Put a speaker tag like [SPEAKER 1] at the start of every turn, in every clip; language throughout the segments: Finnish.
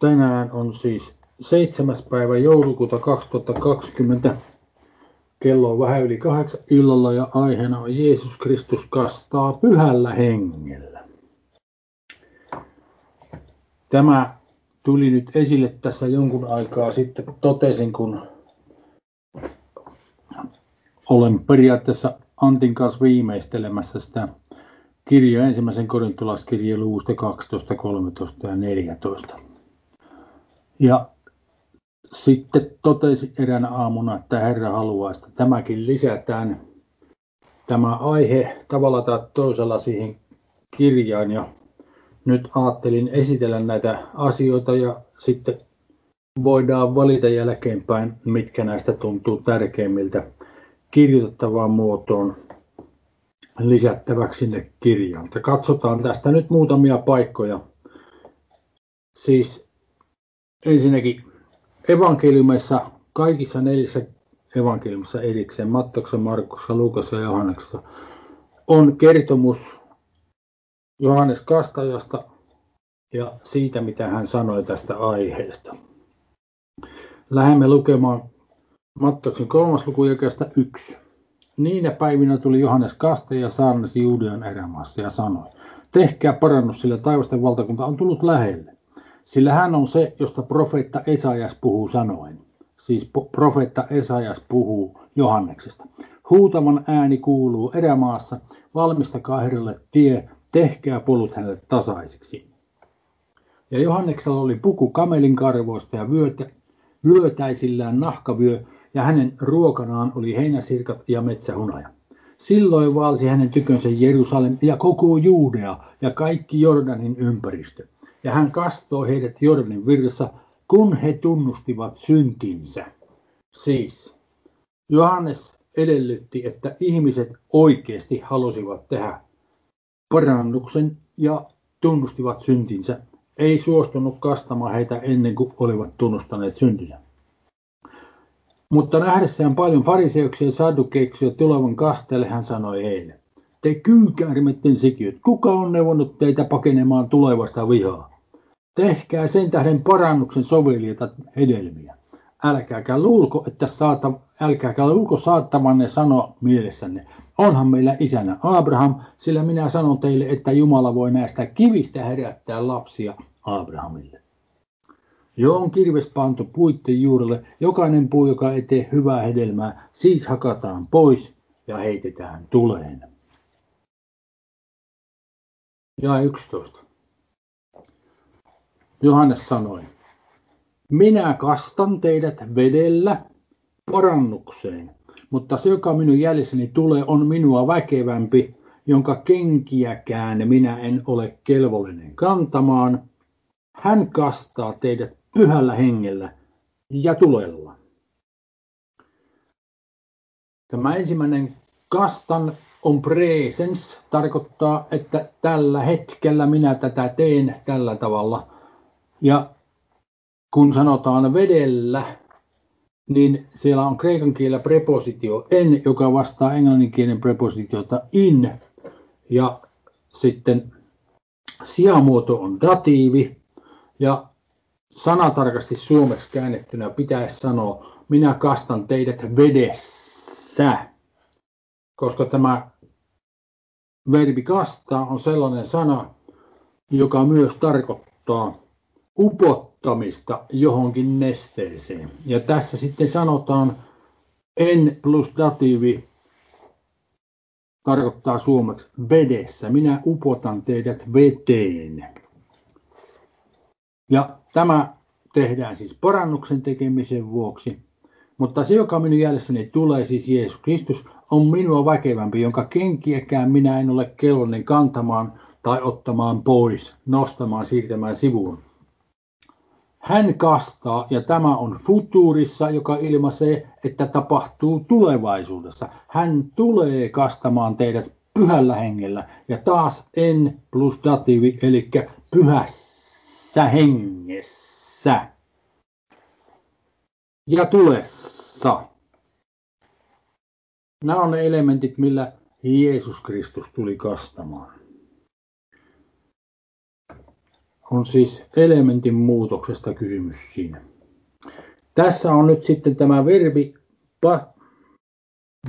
[SPEAKER 1] Tänään on siis 7. päivä joulukuuta 2020. Kello on vähän yli kahdeksan illalla ja aiheena on Jeesus Kristus kastaa pyhällä hengellä. Tämä tuli nyt esille tässä jonkun aikaa sitten, totesin, kun olen periaatteessa Antin kanssa viimeistelemässä sitä kirjaa ensimmäisen korintolaskirjeen luvusta 12, 13 ja 14. Ja sitten totesi eräänä aamuna, että Herra haluaa, että tämäkin lisätään tämä aihe tavalla tai toisella siihen kirjaan. Ja nyt ajattelin esitellä näitä asioita ja sitten voidaan valita jälkeenpäin, mitkä näistä tuntuu tärkeimmiltä kirjoitettavaan muotoon lisättäväksi sinne kirjaan. Katsotaan tästä nyt muutamia paikkoja. Siis ensinnäkin evankeliumissa, kaikissa neljässä evankeliumissa erikseen, Mattoksessa, Markuksessa, Luukassa ja Johanneksen, on kertomus Johannes Kastajasta ja siitä, mitä hän sanoi tästä aiheesta. Lähemme lukemaan Mattoksen kolmas luku yksi. Niinä päivinä tuli Johannes Kaste ja saarnasi Juudean erämaassa ja sanoi, tehkää parannus, sillä taivasten valtakunta on tullut lähelle. Sillä hän on se, josta profeetta Esajas puhuu sanoen. Siis profeetta Esajas puhuu Johanneksesta. Huutavan ääni kuuluu erämaassa, valmistakaa Herralle tie, tehkää polut hänelle tasaisiksi. Ja Johanneksella oli puku kamelin karvoista ja vyötä, vyötäisillään nahkavyö, ja hänen ruokanaan oli heinäsirkat ja metsähunaja. Silloin valsi hänen tykönsä Jerusalem ja koko Juudea ja kaikki Jordanin ympäristö ja hän kastoi heidät Jordanin virrassa, kun he tunnustivat syntinsä. Siis Johannes edellytti, että ihmiset oikeasti halusivat tehdä parannuksen ja tunnustivat syntinsä. Ei suostunut kastamaan heitä ennen kuin olivat tunnustaneet syntinsä. Mutta nähdessään paljon fariseuksia ja saddukeiksia tulevan kasteelle hän sanoi heille, te kyykäärmetten sikiöt, kuka on neuvonut teitä pakenemaan tulevasta vihaa? Tehkää sen tähden parannuksen sovelijoita hedelmiä. Älkääkä luulko, että saata, älkääkä luulko saattavanne sanoa mielessänne, onhan meillä isänä Abraham, sillä minä sanon teille, että Jumala voi näistä kivistä herättää lapsia Abrahamille. Jo on kirves pantu puitten juurelle, jokainen puu, joka ei tee hyvää hedelmää, siis hakataan pois ja heitetään tuleen. Ja 11. Johannes sanoi, minä kastan teidät vedellä parannukseen, mutta se, joka minun jäljessäni tulee, on minua väkevämpi, jonka kenkiäkään minä en ole kelvollinen kantamaan. Hän kastaa teidät pyhällä hengellä ja tulella. Tämä ensimmäinen kastan on presens, tarkoittaa, että tällä hetkellä minä tätä teen tällä tavalla – ja kun sanotaan vedellä, niin siellä on kreikan kielellä prepositio en, joka vastaa englanninkielen prepositiota in. Ja sitten sijamuoto on datiivi. Ja sanatarkasti suomeksi käännettynä pitäisi sanoa, minä kastan teidät vedessä. Koska tämä verbi kastaa on sellainen sana, joka myös tarkoittaa upottamista johonkin nesteeseen. Ja tässä sitten sanotaan en plus datiivi tarkoittaa suomeksi vedessä. Minä upotan teidät veteen. Ja tämä tehdään siis parannuksen tekemisen vuoksi. Mutta se, joka minun jäljessäni tulee, siis Jeesus Kristus, on minua väkevämpi, jonka kenkiäkään minä en ole kelvollinen kantamaan tai ottamaan pois, nostamaan, siirtämään sivuun. Hän kastaa, ja tämä on futurissa, joka ilmaisee, että tapahtuu tulevaisuudessa. Hän tulee kastamaan teidät pyhällä hengellä. Ja taas en plus datiivi, eli pyhässä hengessä. Ja tulessa. Nämä on ne elementit, millä Jeesus Kristus tuli kastamaan. On siis elementin muutoksesta kysymys siinä. Tässä on nyt sitten tämä verbi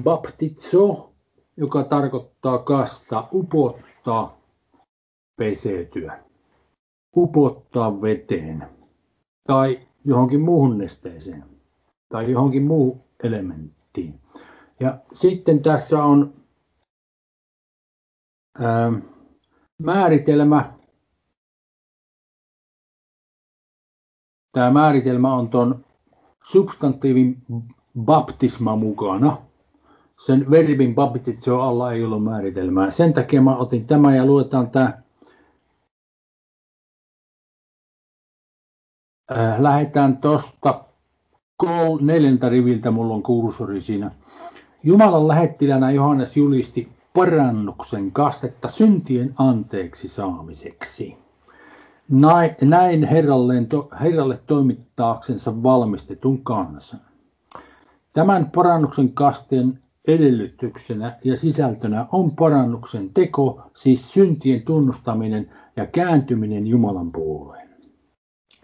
[SPEAKER 1] baptizo, joka tarkoittaa kasta, upottaa, peseytyä, upottaa veteen tai johonkin muuhun nesteeseen tai johonkin muuhun elementtiin. Ja sitten tässä on ää, määritelmä. Tämä määritelmä on tuon substantiivin baptisma mukana. Sen verbin baptizo alla ei ollut määritelmää. Sen takia mä otin tämän ja luetaan tämä. Äh, lähdetään tuosta neljältä riviltä, mulla on kursori siinä. Jumalan lähettilänä Johannes julisti parannuksen kastetta syntien anteeksi saamiseksi. Näin herralle toimittaaksensa valmistetun kansan. Tämän parannuksen kasteen edellytyksenä ja sisältönä on parannuksen teko, siis syntien tunnustaminen ja kääntyminen Jumalan puoleen.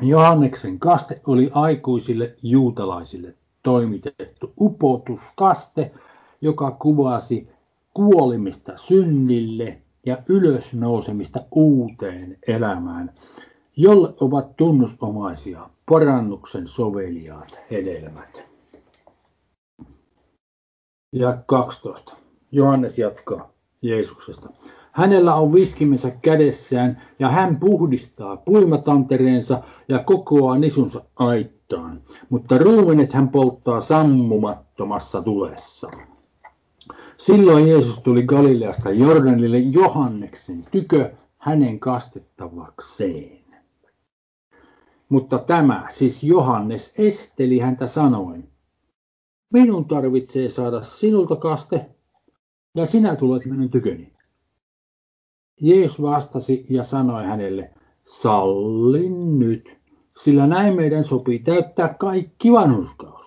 [SPEAKER 1] Johanneksen kaste oli aikuisille juutalaisille toimitettu upotuskaste, joka kuvasi kuolimista synnille ja ylösnousemista uuteen elämään, jolle ovat tunnusomaisia parannuksen soveliaat hedelmät. Ja 12. Johannes jatkaa Jeesuksesta. Hänellä on viskimensä kädessään ja hän puhdistaa puimatantereensa ja kokoaa nisunsa aittaan, mutta ruumenet hän polttaa sammumattomassa tulessa. Silloin Jeesus tuli Galileasta Jordanille Johanneksen tykö hänen kastettavakseen. Mutta tämä, siis Johannes, esteli häntä sanoen, minun tarvitsee saada sinulta kaste, ja sinä tulet minun tyköni. Jeesus vastasi ja sanoi hänelle, sallin nyt, sillä näin meidän sopii täyttää kaikki vanhuskaus.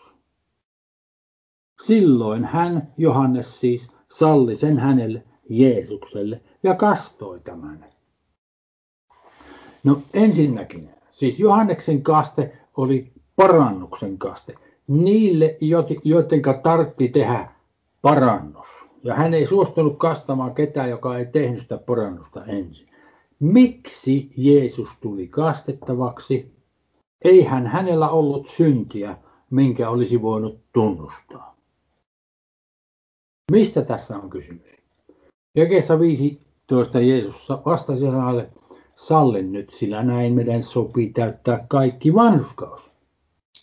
[SPEAKER 1] Silloin hän, Johannes siis, salli sen hänelle, Jeesukselle, ja kastoi tämän. No ensinnäkin, siis Johanneksen kaste oli parannuksen kaste niille, joiden tartti tehdä parannus. Ja hän ei suostunut kastamaan ketään, joka ei tehnyt sitä parannusta ensin. Miksi Jeesus tuli kastettavaksi? Eihän hänellä ollut syntiä, minkä olisi voinut tunnustaa. Mistä tässä on kysymys? Jakeessa 15 Jeesus vastasi sanalle, sallin nyt, sillä näin meidän sopii täyttää kaikki vanhuskaus.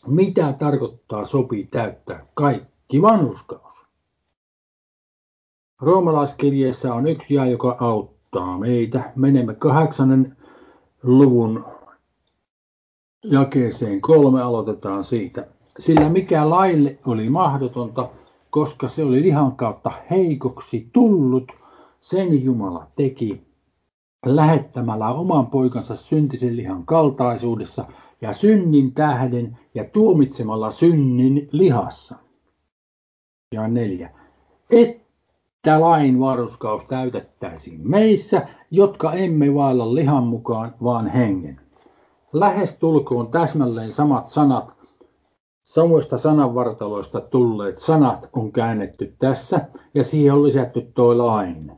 [SPEAKER 1] Mitä tarkoittaa sopii täyttää kaikki vanhuskaus? Roomalaiskirjeessä on yksi jae, joka auttaa meitä. Menemme kahdeksannen luvun jakeeseen kolme, aloitetaan siitä. Sillä mikä laille oli mahdotonta, koska se oli lihan kautta heikoksi tullut, sen Jumala teki lähettämällä oman poikansa syntisen lihan kaltaisuudessa ja synnin tähden ja tuomitsemalla synnin lihassa. Ja neljä. Että lain varuskaus täytettäisiin meissä, jotka emme vailla lihan mukaan, vaan hengen. Lähes tulkoon täsmälleen samat sanat Samoista sananvartaloista tulleet sanat on käännetty tässä ja siihen on lisätty tuo lain.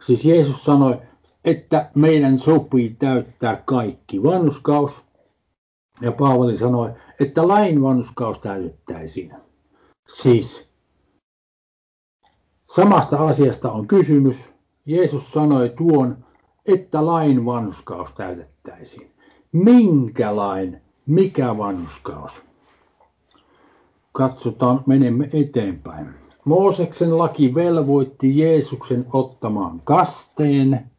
[SPEAKER 1] Siis Jeesus sanoi, että meidän sopii täyttää kaikki vannuskaus. Ja Paavali sanoi, että lain vannuskaus täytettäisiin. Siis samasta asiasta on kysymys. Jeesus sanoi tuon, että lain vannuskaus täytettäisiin. Minkä lain, mikä vannuskaus? Katsotaan, menemme eteenpäin. Mooseksen laki velvoitti Jeesuksen ottamaan kasteen,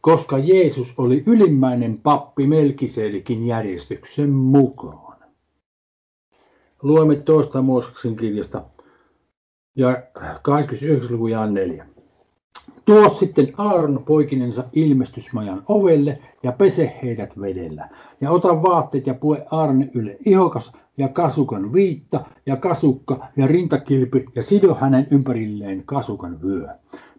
[SPEAKER 1] koska Jeesus oli ylimmäinen pappi Melkiselikin järjestyksen mukaan. Luemme toista Mooseksen kirjasta ja 29. luvun 4. Tuo sitten Aaron poikinensa ilmestysmajan ovelle ja pese heidät vedellä. Ja ota vaatteet ja pue Aaron yle ihokas ja kasukan viitta ja kasukka ja rintakilpi ja sido hänen ympärilleen kasukan vyö.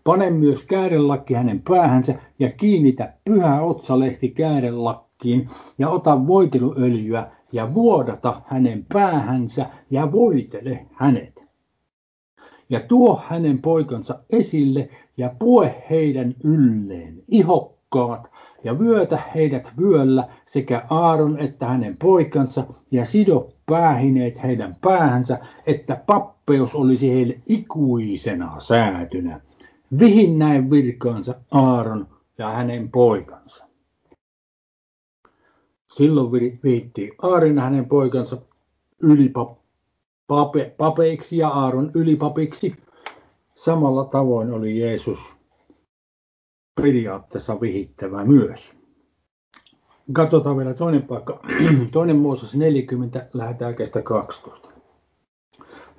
[SPEAKER 1] Pane myös käärelakki hänen päähänsä ja kiinnitä pyhä otsalehti käärelakkiin ja ota voiteluöljyä ja vuodata hänen päähänsä ja voitele hänet. Ja tuo hänen poikansa esille ja pue heidän ylleen ihokkaat ja vyötä heidät vyöllä sekä Aaron että hänen poikansa ja sido päähineet heidän päähänsä, että pappeus olisi heille ikuisena säätynä. Vihin näin virkaansa Aaron ja hänen poikansa. Silloin viitti Aaron ja hänen poikansa ylipapeiksi ja Aaron ylipapiksi. Samalla tavoin oli Jeesus periaatteessa vihittävä myös. Katsotaan vielä toinen paikka. Toinen Mooses 40, lähdetään kestä 12.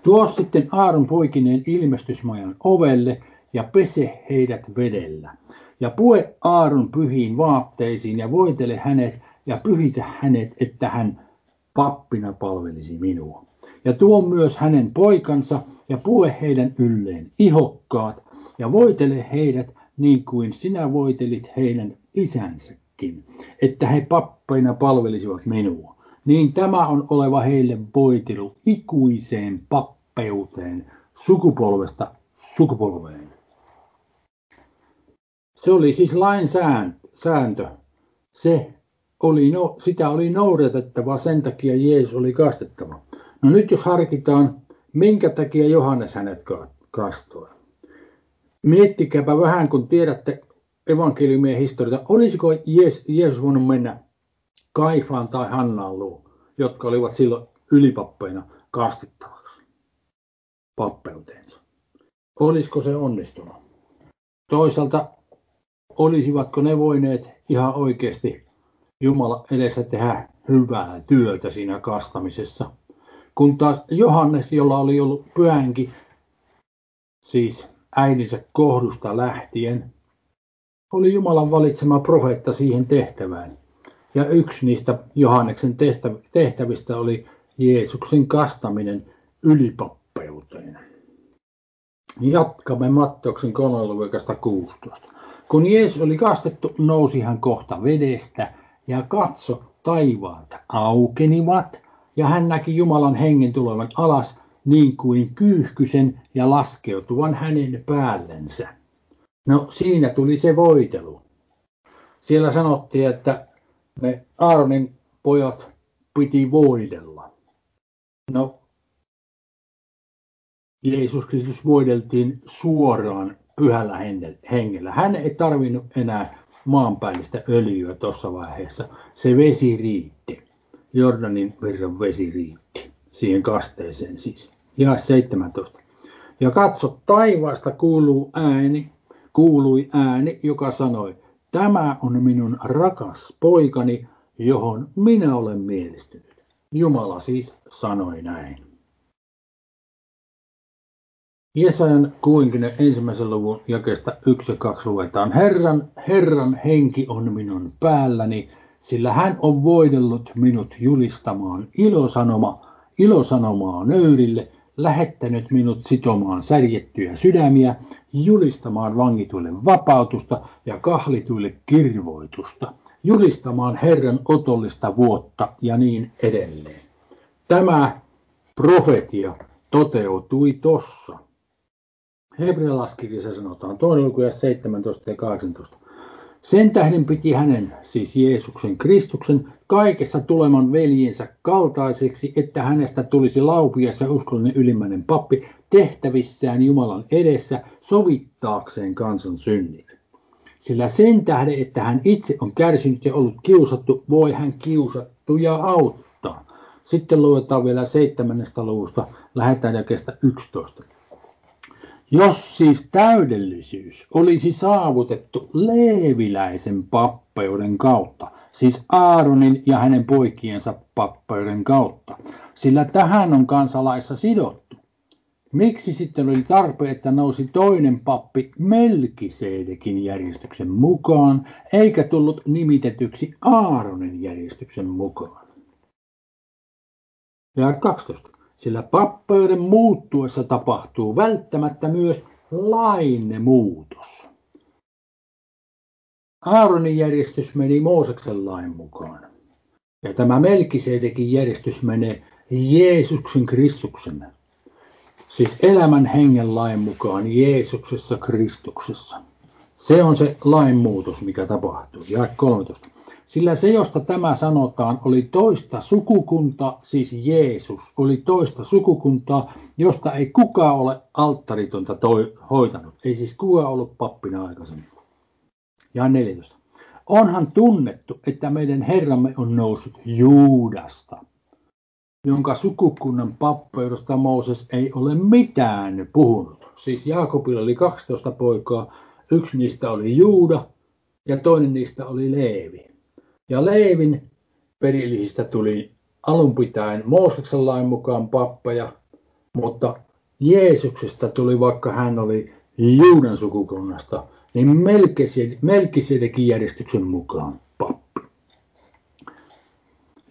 [SPEAKER 1] Tuo sitten Aaron poikineen ilmestysmajan ovelle ja pese heidät vedellä. Ja pue Aaron pyhiin vaatteisiin ja voitele hänet ja pyhitä hänet, että hän pappina palvelisi minua. Ja tuo myös hänen poikansa ja pue heidän ylleen ihokkaat ja voitele heidät niin kuin sinä voitelit heidän isänsäkin, että he pappeina palvelisivat minua. Niin tämä on oleva heille voitelu ikuiseen pappeuteen sukupolvesta sukupolveen. Se oli siis lain sääntö. Se oli, no, sitä oli noudatettava, sen takia Jeesus oli kastettava. No nyt jos harkitaan, minkä takia Johannes hänet kastoi. Miettikääpä vähän, kun tiedätte evankeliumien historiaa, olisiko Jeesus voinut mennä Kaifaan tai Hannaan luo, jotka olivat silloin ylipappeina kastettavaksi pappeuteensa. Olisiko se onnistunut? Toisaalta olisivatko ne voineet ihan oikeasti Jumala edessä tehdä hyvää työtä siinä kastamisessa? Kun taas Johannes, jolla oli ollut pyhänkin, siis äidinsä kohdusta lähtien, oli Jumalan valitsema profeetta siihen tehtävään. Ja yksi niistä Johanneksen tehtävistä oli Jeesuksen kastaminen ylipappeuteen. Jatkamme Matteuksen 3. 16. Kun Jeesus oli kastettu, nousi hän kohta vedestä ja katso, taivaat aukenivat ja hän näki Jumalan hengen tulevan alas niin kuin kyyhkysen ja laskeutuvan hänen päällensä. No siinä tuli se voitelu. Siellä sanottiin, että ne Aaronin pojat piti voidella. No, Jeesus Kristus voideltiin suoraan pyhällä hengellä. Hän ei tarvinnut enää maanpäällistä öljyä tuossa vaiheessa. Se vesi riitti. Jordanin virran vesi riitti. Siihen kasteeseen siis. Ja 17. Ja katso, taivaasta kuuluu ääni, kuului ääni, joka sanoi, tämä on minun rakas poikani, johon minä olen mielistynyt. Jumala siis sanoi näin. Jesajan 61. luvun jakesta 1 ja 2 luetaan. Herran, Herran henki on minun päälläni, sillä hän on voidellut minut julistamaan ilosanoma, ilosanomaa nöyrille – lähettänyt minut sitomaan särjettyjä sydämiä, julistamaan vangituille vapautusta ja kahlituille kirvoitusta, julistamaan Herran otollista vuotta ja niin edelleen. Tämä profetia toteutui tossa. Hebrealaiskirjassa sanotaan toinen luku 17 ja 18. Sen tähden piti hänen, siis Jeesuksen Kristuksen, kaikessa tuleman veljensä kaltaiseksi, että hänestä tulisi laupias ja uskollinen ylimmäinen pappi tehtävissään Jumalan edessä sovittaakseen kansan synnit. Sillä sen tähden, että hän itse on kärsinyt ja ollut kiusattu, voi hän kiusattuja auttaa. Sitten luetaan vielä seitsemännestä luvusta, lähetään jakeesta 11. Jos siis täydellisyys olisi saavutettu leeviläisen pappeuden kautta, siis Aaronin ja hänen poikiensa pappeuden kautta, sillä tähän on kansalaissa sidottu. Miksi sitten oli tarpeen, että nousi toinen pappi Melkisedekin järjestyksen mukaan, eikä tullut nimitetyksi Aaronin järjestyksen mukaan? Ja 12 sillä pappeuden muuttuessa tapahtuu välttämättä myös lain muutos. Aaronin järjestys meni Mooseksen lain mukaan. Ja tämä Melkisedekin järjestys menee Jeesuksen Kristuksen. Siis elämän hengen lain mukaan Jeesuksessa Kristuksessa. Se on se lainmuutos, mikä tapahtuu. Ja 13. Sillä se, josta tämä sanotaan, oli toista sukukunta, siis Jeesus, oli toista sukukuntaa, josta ei kukaan ole alttaritonta toi, hoitanut. Ei siis kukaan ollut pappina aikaisemmin. Ja 14. Onhan tunnettu, että meidän Herramme on noussut Juudasta, jonka sukukunnan pappeudosta Mooses ei ole mitään puhunut. Siis Jaakobilla oli 12 poikaa, yksi niistä oli Juuda ja toinen niistä oli Leevi. Ja Leevin perillisistä tuli alun pitäen Mooseksen lain mukaan pappeja, mutta Jeesuksesta tuli, vaikka hän oli Juudan sukukunnasta, niin Melkisedekin järjestyksen mukaan pappi.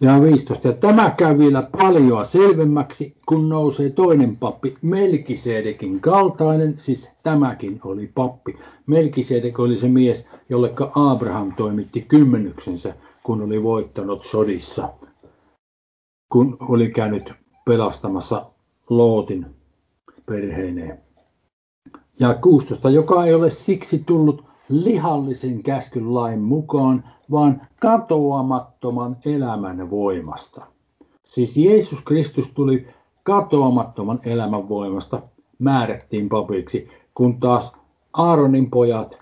[SPEAKER 1] Ja 15. Ja tämä käy vielä paljon selvemmäksi, kun nousee toinen pappi, Melkisedekin kaltainen, siis tämäkin oli pappi. Melkisedek oli se mies, jolle Abraham toimitti kymmenyksensä kun oli voittanut sodissa, kun oli käynyt pelastamassa Lootin perheineen. Ja 16, joka ei ole siksi tullut lihallisen käskyn lain mukaan, vaan katoamattoman elämän voimasta. Siis Jeesus Kristus tuli katoamattoman elämän voimasta, määrättiin papiksi, kun taas Aaronin pojat,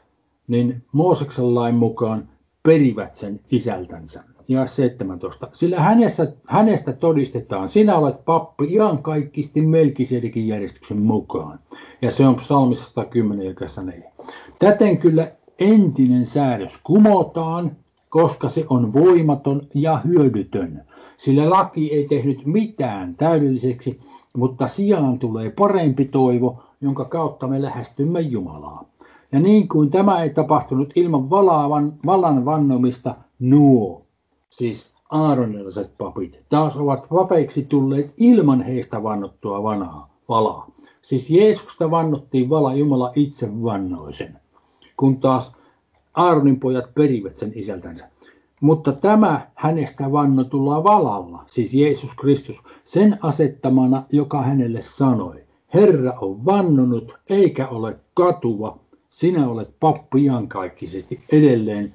[SPEAKER 1] niin Mooseksen lain mukaan perivät sen isältänsä. Ja 17. Sillä hänessä, hänestä todistetaan, sinä olet pappi ihan kaikkisti Melkisedekin järjestyksen mukaan. Ja se on psalmissa 110 ja 4. Täten kyllä entinen säädös kumotaan, koska se on voimaton ja hyödytön. Sillä laki ei tehnyt mitään täydelliseksi, mutta sijaan tulee parempi toivo, jonka kautta me lähestymme Jumalaa. Ja niin kuin tämä ei tapahtunut ilman valaavan, vallan vannomista, nuo, siis aaronilaiset papit, taas ovat papeiksi tulleet ilman heistä vannottua vanhaa, valaa. Siis Jeesusta vannottiin vala, Jumala itse vannoisen, kun taas Aaronin pojat perivät sen isältänsä. Mutta tämä hänestä vannotulla valalla, siis Jeesus Kristus, sen asettamana, joka hänelle sanoi, Herra on vannonut eikä ole katuva, sinä olet pappi iankaikkisesti edelleen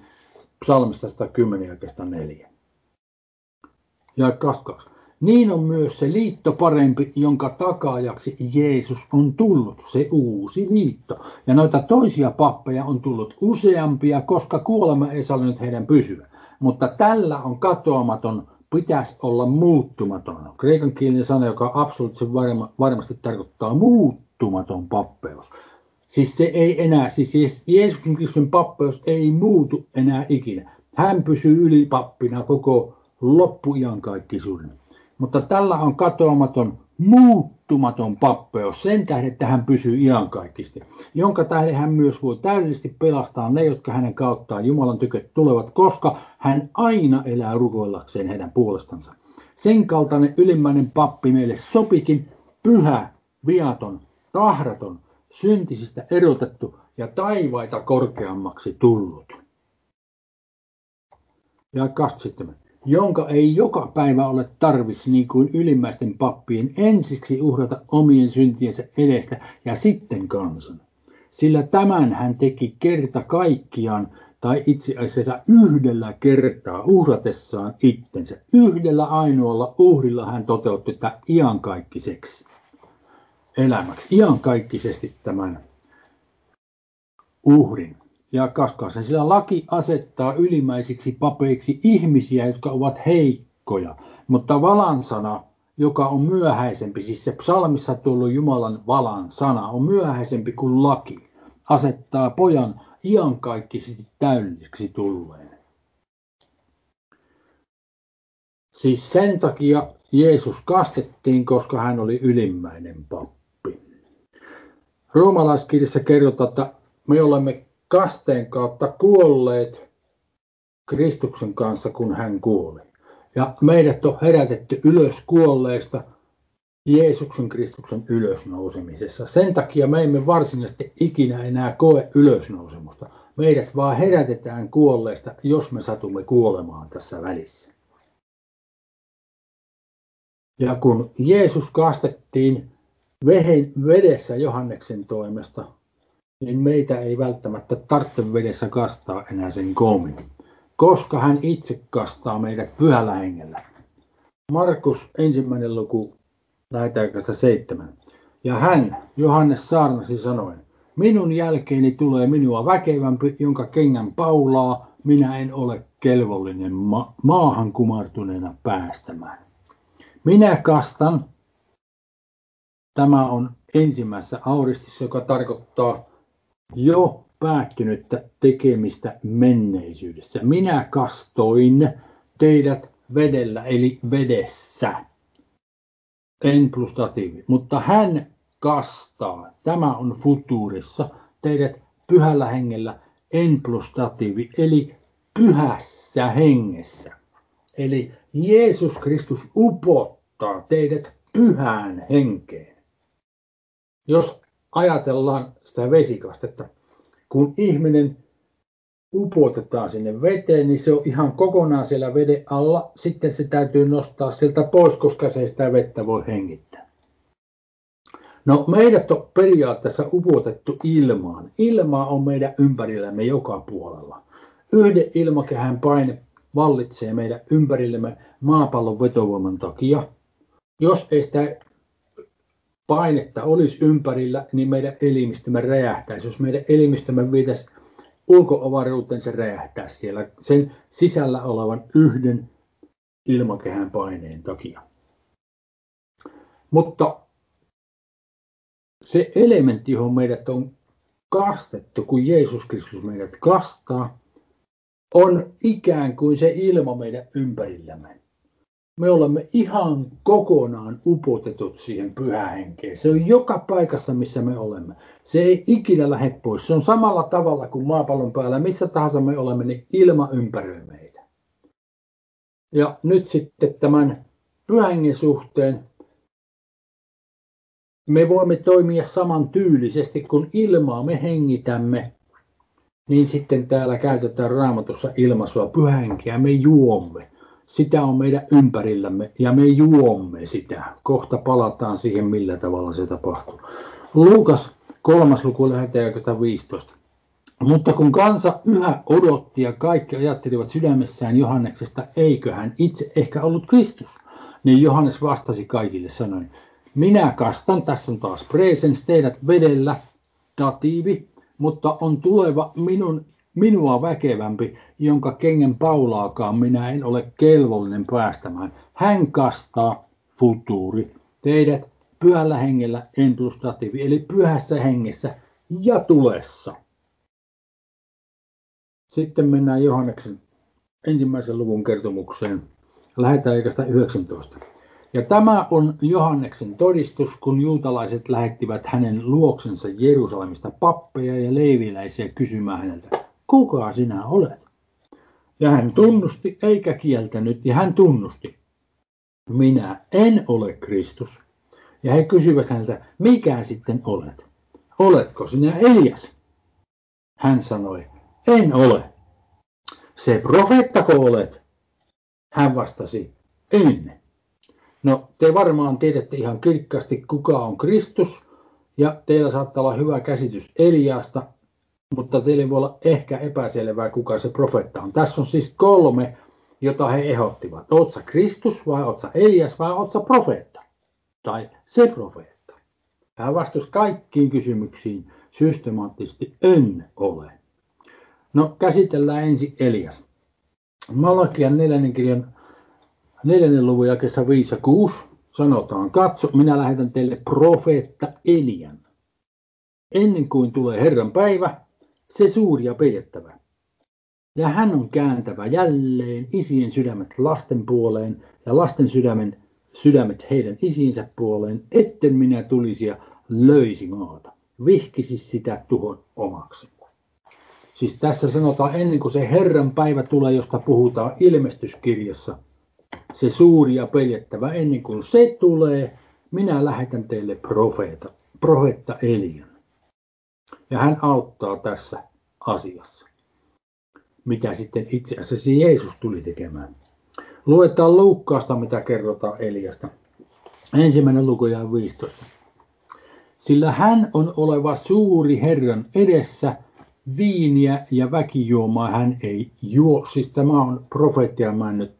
[SPEAKER 1] psalmista 110 ja 4. Ja 22. Niin on myös se liitto parempi, jonka takaajaksi Jeesus on tullut, se uusi liitto. Ja noita toisia pappeja on tullut useampia, koska kuolema ei sallinut heidän pysyä. Mutta tällä on katoamaton, pitäisi olla muuttumaton. Kreikan kielinen sana, joka absoluuttisesti varmasti tarkoittaa muuttumaton pappeus. Siis se ei enää, siis Jeesuksen Kristuksen pappeus ei muutu enää ikinä. Hän pysyy ylipappina koko loppuiankaikkisuuden. Mutta tällä on katoamaton, muuttumaton pappeus sen tähden, että hän pysyy iankaikkisti, jonka tähden hän myös voi täydellisesti pelastaa ne, jotka hänen kauttaan Jumalan tykö tulevat, koska hän aina elää rukoillakseen heidän puolestansa. Sen kaltainen ylimmäinen pappi meille sopikin, pyhä, viaton, tahraton, syntisistä erotettu ja taivaita korkeammaksi tullut. Ja 27. Jonka ei joka päivä ole tarvis niin kuin ylimmäisten pappien ensiksi uhrata omien syntiensä edestä ja sitten kansan. Sillä tämän hän teki kerta kaikkiaan tai itse asiassa yhdellä kertaa uhratessaan itsensä. Yhdellä ainoalla uhrilla hän toteutti tätä iankaikkiseksi elämäksi, iankaikkisesti tämän uhrin. Ja kaskaisen, sillä laki asettaa ylimmäisiksi papeiksi ihmisiä, jotka ovat heikkoja, mutta valan sana, joka on myöhäisempi, siis se psalmissa tullut Jumalan valan sana, on myöhäisempi kuin laki, asettaa pojan iankaikkisesti täydelliseksi tulleen. Siis sen takia Jeesus kastettiin, koska hän oli ylimmäinen pappi. Roomalaiskirjassa kerrotaan, että me olemme kasteen kautta kuolleet Kristuksen kanssa, kun hän kuoli. Ja meidät on herätetty ylös kuolleista Jeesuksen Kristuksen ylösnousemisessa. Sen takia me emme varsinaisesti ikinä enää koe ylösnousemusta. Meidät vaan herätetään kuolleista, jos me satumme kuolemaan tässä välissä. Ja kun Jeesus kastettiin vedessä Johanneksen toimesta, niin meitä ei välttämättä tarvitse vedessä kastaa enää sen koomin, koska hän itse kastaa meidät pyhällä hengellä. Markus ensimmäinen luku lähetäkästä seitsemän. Ja hän, Johannes saarnasi sanoen, minun jälkeeni tulee minua väkevämpi, jonka kengän paulaa minä en ole kelvollinen ma- maahan kumartuneena päästämään. Minä kastan, tämä on ensimmäisessä auristissa, joka tarkoittaa jo päättynyttä tekemistä menneisyydessä. Minä kastoin teidät vedellä, eli vedessä. En plus datiivi. Mutta hän kastaa, tämä on futuurissa, teidät pyhällä hengellä en plus datiivi, eli pyhässä hengessä. Eli Jeesus Kristus upottaa teidät pyhään henkeen. Jos ajatellaan sitä vesikastetta, kun ihminen upotetaan sinne veteen, niin se on ihan kokonaan siellä veden alla. Sitten se täytyy nostaa sieltä pois, koska se ei sitä vettä voi hengittää. No meidät on periaatteessa upotettu ilmaan. Ilma on meidän ympärillämme joka puolella. Yhden ilmakehän paine vallitsee meidän ympärillemme maapallon vetovoiman takia. Jos ei sitä painetta olisi ympärillä, niin meidän elimistömme räjähtäisi. Jos meidän elimistömme viitäisi ulkoavaruuteen, se räjähtää siellä sen sisällä olevan yhden ilmakehän paineen takia. Mutta se elementti, johon meidät on kastettu, kun Jeesus Kristus meidät kastaa, on ikään kuin se ilma meidän ympärillämme. Me olemme ihan kokonaan upotetut siihen pyhähenkeen. Se on joka paikassa, missä me olemme. Se ei ikinä lähde pois. Se on samalla tavalla kuin maapallon päällä, missä tahansa me olemme, niin ilma ympäröi meitä. Ja nyt sitten tämän pyhängen suhteen me voimme toimia saman tyylisesti, kun ilmaa me hengitämme niin sitten täällä käytetään raamatussa ilmaisua pyhänkeä, me juomme. Sitä on meidän ympärillämme ja me juomme sitä. Kohta palataan siihen, millä tavalla se tapahtuu. Luukas kolmas luku lähetään 15. Mutta kun kansa yhä odotti ja kaikki ajattelivat sydämessään Johanneksesta, eikö hän itse ehkä ollut Kristus, niin Johannes vastasi kaikille sanoen, minä kastan, tässä on taas presens, teidät vedellä, datiivi, mutta on tuleva minun, minua väkevämpi, jonka kengen paulaakaan minä en ole kelvollinen päästämään. Hän kastaa futuuri teidät pyhällä hengellä en plus datiivi, eli pyhässä hengessä ja tulessa. Sitten mennään Johanneksen ensimmäisen luvun kertomukseen. Lähetään 19. Ja tämä on Johanneksen todistus, kun juutalaiset lähettivät hänen luoksensa Jerusalemista pappeja ja leiviläisiä kysymään häneltä, kuka sinä olet? Ja hän tunnusti eikä kieltänyt, ja hän tunnusti, minä en ole Kristus. Ja he kysyivät häneltä, mikä sitten olet? Oletko sinä Elias? Hän sanoi, en ole. Se profeettako olet? Hän vastasi, en. No te varmaan tiedätte ihan kirkkaasti kuka on Kristus ja teillä saattaa olla hyvä käsitys Eliasta, mutta teille voi olla ehkä epäselvää kuka se profeetta on. Tässä on siis kolme, jota he ehdottivat. Oletko Kristus vai oletko Elias vai oletko profeetta? Tai se profeetta. Hän vastasi kaikkiin kysymyksiin systemaattisesti en ole. No käsitellään ensin Elias. Malakian neljännen kirjan neljännen luvun jakessa 5 ja 6 sanotaan, katso, minä lähetän teille profeetta Elian. Ennen kuin tulee Herran päivä, se suuri ja peitettävä. Ja hän on kääntävä jälleen isien sydämet lasten puoleen ja lasten sydämen, sydämet heidän isiinsä puoleen, etten minä tulisi ja löisi maata, vihkisi sitä tuhon omaksi. Siis tässä sanotaan ennen kuin se Herran päivä tulee, josta puhutaan ilmestyskirjassa – se suuri ja peljettävä, ennen kuin se tulee, minä lähetän teille profeeta, profeetta Elian. Ja hän auttaa tässä asiassa, mitä sitten itse asiassa Jeesus tuli tekemään. Luetaan Luukkaasta, mitä kerrotaan Eliasta. Ensimmäinen luku ja 15. Sillä hän on oleva suuri Herran edessä, viiniä ja väkijuomaa hän ei juo. Siis tämä on profeettia, mä en nyt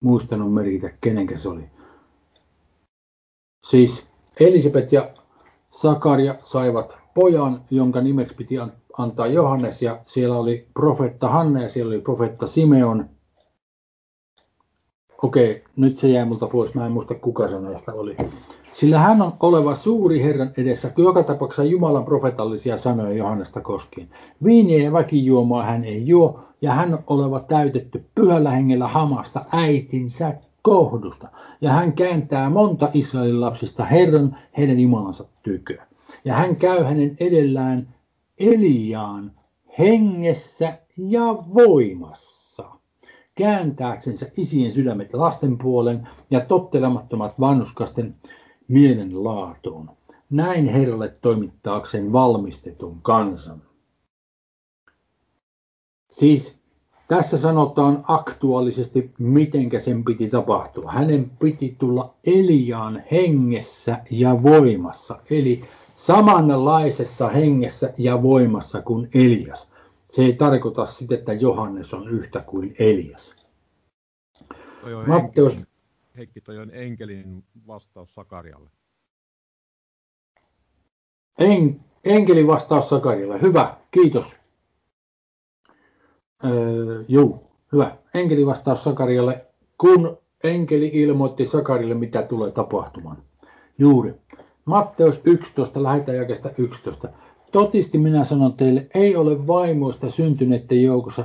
[SPEAKER 1] muistanut merkitä, kenenkä se oli. Siis Elisabet ja Sakaria saivat pojan, jonka nimeksi piti antaa Johannes, ja siellä oli profetta Hanne ja siellä oli profetta Simeon. Okei, nyt se jäi multa pois, mä en muista kuka se näistä oli. Sillä hän on oleva suuri Herran edessä, joka tapauksessa Jumalan profetallisia sanoja Johannesta koskien. Viiniä ja väkijuomaa hän ei juo, ja hän on oleva täytetty pyhällä hengellä hamasta äitinsä kohdusta. Ja hän kääntää monta Israelin lapsista Herran, heidän Jumalansa tyköä. Ja hän käy hänen edellään Eliaan hengessä ja voimassa, kääntääksensä isien sydämet lasten puolen ja tottelemattomat vannuskasten mielen laatuun. Näin Herralle toimittaakseen valmistetun kansan. Siis tässä sanotaan aktuaalisesti, miten sen piti tapahtua. Hänen piti tulla Eliaan hengessä ja voimassa, eli samanlaisessa hengessä ja voimassa kuin Elias. Se ei tarkoita sitä, että Johannes on yhtä kuin Elias.
[SPEAKER 2] Toi on Matteus... Enkelin, Heikki, toi on enkelin vastaus Sakarialle.
[SPEAKER 1] En, enkelin vastaus Sakarialle. Hyvä, kiitos. Öö, juu, hyvä. Enkeli vastaus Sakarialle, kun enkeli ilmoitti Sakarille, mitä tulee tapahtumaan. Juuri. Matteus 11, lähetään 11. Totisti minä sanon teille, ei ole vaimoista syntyneiden joukossa,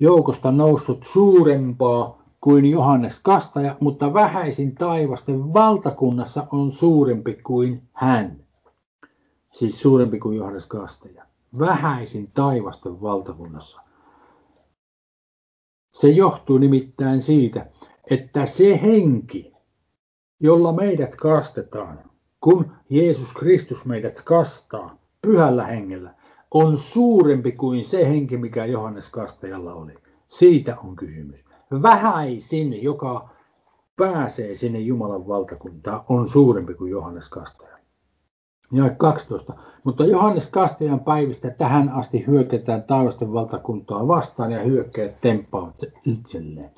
[SPEAKER 1] joukosta noussut suurempaa kuin Johannes Kastaja, mutta vähäisin taivasten valtakunnassa on suurempi kuin hän. Siis suurempi kuin Johannes Kastaja. Vähäisin taivasten valtakunnassa. Se johtuu nimittäin siitä, että se henki, jolla meidät kastetaan, kun Jeesus Kristus meidät kastaa pyhällä hengellä, on suurempi kuin se henki, mikä Johannes Kastajalla oli. Siitä on kysymys. Vähäisin, joka pääsee sinne Jumalan valtakuntaan, on suurempi kuin Johannes Kastaja. Ja 12. Mutta Johannes Kastajan päivistä tähän asti hyökätään taivasten valtakuntaa vastaan ja hyökkäjät temppaavat se itselleen.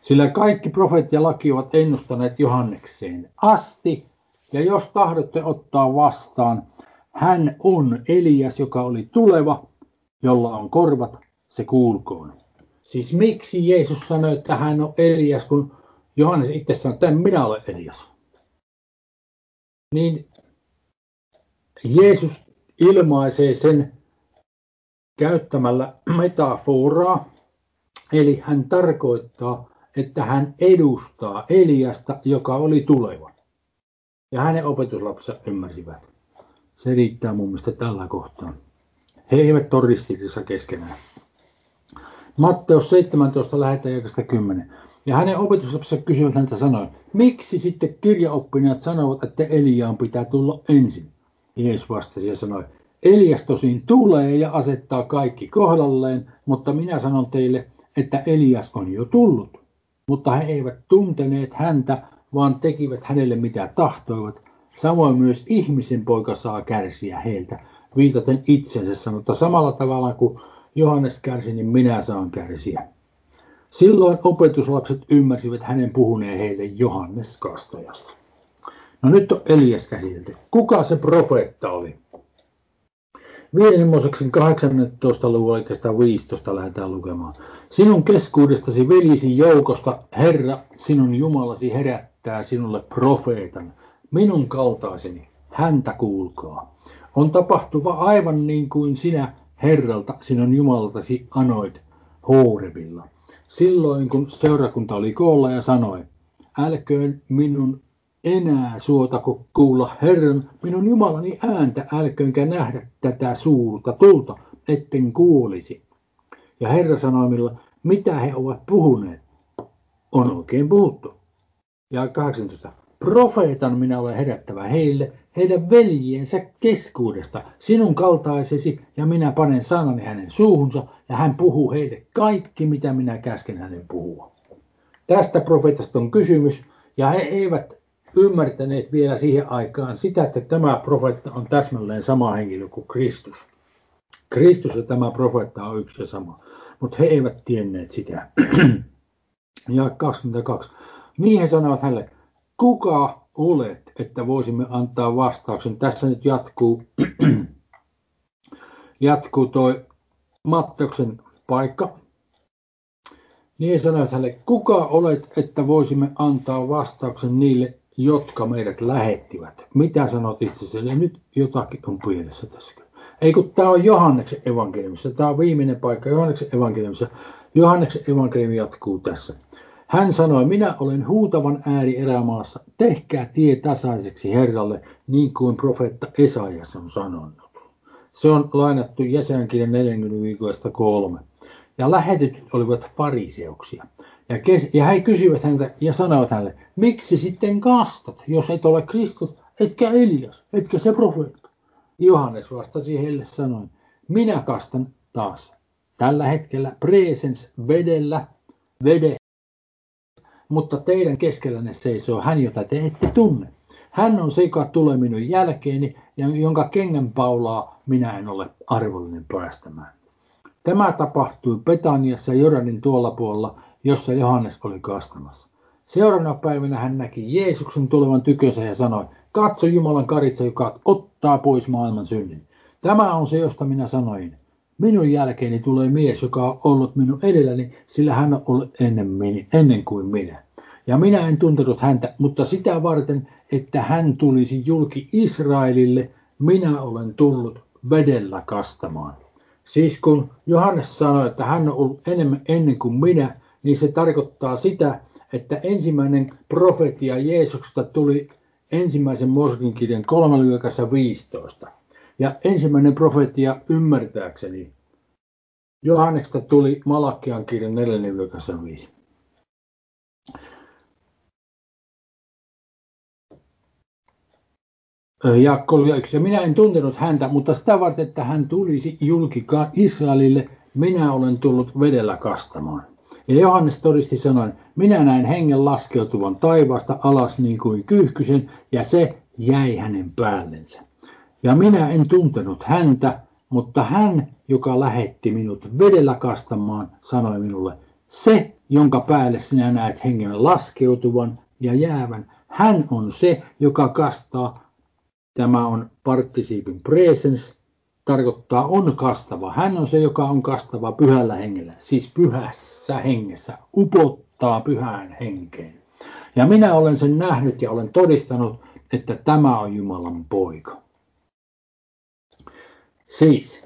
[SPEAKER 1] Sillä kaikki profeet ja laki ovat ennustaneet Johannekseen asti, ja jos tahdotte ottaa vastaan, hän on Elias, joka oli tuleva, jolla on korvat, se kuulkoon. Siis miksi Jeesus sanoi, että hän on Elias, kun Johannes itse sanoi, että minä ole Elias. Niin Jeesus ilmaisee sen käyttämällä metaforaa, eli hän tarkoittaa, että hän edustaa Eliasta, joka oli tuleva. Ja hänen opetuslapsensa ymmärsivät. Se riittää mun mielestä tällä kohtaa. He eivät ole ristiriidassa keskenään. Matteus 17 lähetään 10. Ja hänen opetuslapsensa kysyvät häntä sanoen, miksi sitten kirjaoppineet sanovat, että Eliaan pitää tulla ensin? Jeesus vastasi ja sanoi, Elias tosin tulee ja asettaa kaikki kohdalleen, mutta minä sanon teille, että Elias on jo tullut. Mutta he eivät tunteneet häntä, vaan tekivät hänelle mitä tahtoivat. Samoin myös ihmisen poika saa kärsiä heiltä, viitaten itsensä sanota samalla tavalla kuin Johannes kärsi, niin minä saan kärsiä. Silloin opetuslapset ymmärsivät hänen puhuneen heille Johannes kastajasta. No nyt on Elias käsitelty. Kuka se profeetta oli? Viidennen Mooseksen 18. luvun oikeastaan 15 lähdetään lukemaan. Sinun keskuudestasi veljisi joukosta, Herra, sinun Jumalasi herättää sinulle profeetan, minun kaltaiseni, häntä kuulkaa. On tapahtuva aivan niin kuin sinä Herralta, sinun Jumalaltasi, anoit Hoorevilla. Silloin kun seurakunta oli koolla ja sanoi, älköön minun enää suotako kuulla Herran, minun Jumalani ääntä, älköönkä nähdä tätä suurta tulta, etten kuolisi. Ja Herra sanoi minulle, mitä he ovat puhuneet. On oikein puhuttu. Ja 18. Profeetan minä olen herättävä heille, heidän veljiensä keskuudesta, sinun kaltaisesi, ja minä panen sanani hänen suuhunsa, ja hän puhuu heille kaikki, mitä minä käsken hänen puhua. Tästä profeetasta on kysymys, ja he eivät ymmärtäneet vielä siihen aikaan sitä, että tämä profeetta on täsmälleen sama henkilö kuin Kristus. Kristus ja tämä profeetta on yksi ja sama, mutta he eivät tienneet sitä. ja 22. Niin he sanoivat hänelle, kuka olet, että voisimme antaa vastauksen. Tässä nyt jatkuu, jatkuu toi Matteuksen paikka. Niin sanoit hänelle, kuka olet, että voisimme antaa vastauksen niille, jotka meidät lähettivät. Mitä sanot itsesi? Ja nyt jotakin on pielessä tässä. Ei kun tämä on Johanneksen evankeliumissa. Tämä on viimeinen paikka Johanneksen evankeliumissa. Johanneksen evankeliumi jatkuu tässä. Hän sanoi, minä olen huutavan ääri erämaassa, tehkää tie tasaiseksi Herralle, niin kuin profeetta Esajas on sanonut. Se on lainattu jäsenkirjan 40 kolme. Ja lähetetyt olivat fariseuksia. Ja, kes- ja he kysyivät häntä ja sanoivat hänelle, miksi sitten kastat, jos et ole Kristus, etkä Elias, etkä se profeetta. Johannes vastasi heille sanoen, minä kastan taas tällä hetkellä presens vedellä, vede, mutta teidän keskellänne seisoo hän, jota te ette tunne. Hän on se, joka tulee minun jälkeeni ja jonka kengän paulaa minä en ole arvollinen päästämään. Tämä tapahtui Petaniassa Jordanin tuolla puolella, jossa Johannes oli kastamassa. Seuraavana päivänä hän näki Jeesuksen tulevan tykönsä ja sanoi, katso Jumalan karitsa, joka ottaa pois maailman synnin. Tämä on se, josta minä sanoin. Minun jälkeeni tulee mies, joka on ollut minun edelläni, sillä hän on ollut ennen, minä, ennen kuin minä. Ja minä en tuntenut häntä, mutta sitä varten, että hän tulisi julki Israelille, minä olen tullut vedellä kastamaan. Siis kun Johannes sanoi, että hän on ollut enemmän ennen kuin minä, niin se tarkoittaa sitä, että ensimmäinen profetia Jeesuksesta tuli ensimmäisen Moskin kirjan 3.15. Ja ensimmäinen profetia ymmärtääkseni Johanneksesta tuli Malakian kirjan 4.5. Jaakko ja minä en tuntenut häntä, mutta sitä varten, että hän tulisi julki Israelille, minä olen tullut vedellä kastamaan. Ja Johannes todisti sanoen, minä näin hengen laskeutuvan taivaasta alas niin kuin kyyhkysen, ja se jäi hänen päällensä. Ja minä en tuntenut häntä, mutta hän, joka lähetti minut vedellä kastamaan, sanoi minulle, se, jonka päälle sinä näet hengen laskeutuvan ja jäävän, hän on se, joka kastaa, tämä on partisiipin presens, tarkoittaa on kastava. Hän on se, joka on kastava pyhällä hengellä, siis pyhässä hengessä, upottaa pyhään henkeen. Ja minä olen sen nähnyt ja olen todistanut, että tämä on Jumalan poika. Siis,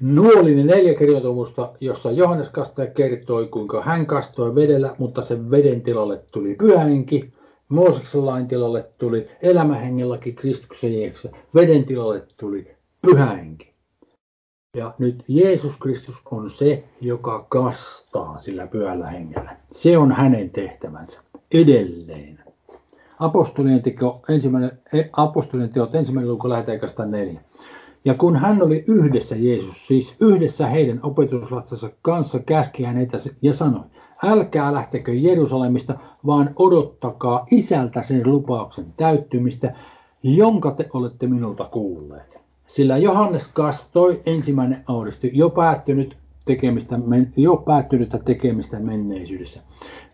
[SPEAKER 1] nuolinen neljä kirjoitusta, jossa Johannes Kastaja kertoi, kuinka hän kastoi vedellä, mutta sen veden tilalle tuli pyhähenki. Mooseksen lain tilalle tuli elämähengelläkin Kristuksen Jeesuksessa. Veden tilalle tuli pyhähenki. Ja nyt Jeesus Kristus on se, joka kastaa sillä pyhällä hengellä. Se on hänen tehtävänsä edelleen. Apostolien, teko, ensimmäinen, e, apostolien teot ensimmäinen luku lähetään neljä. Ja kun hän oli yhdessä Jeesus, siis yhdessä heidän opetuslastensa kanssa, käski hän heitä ja sanoi, älkää lähtekö Jerusalemista, vaan odottakaa isältä sen lupauksen täyttymistä, jonka te olette minulta kuulleet. Sillä Johannes kastoi ensimmäinen audisty jo päättynyt tekemistä, jo päättynyttä tekemistä menneisyydessä.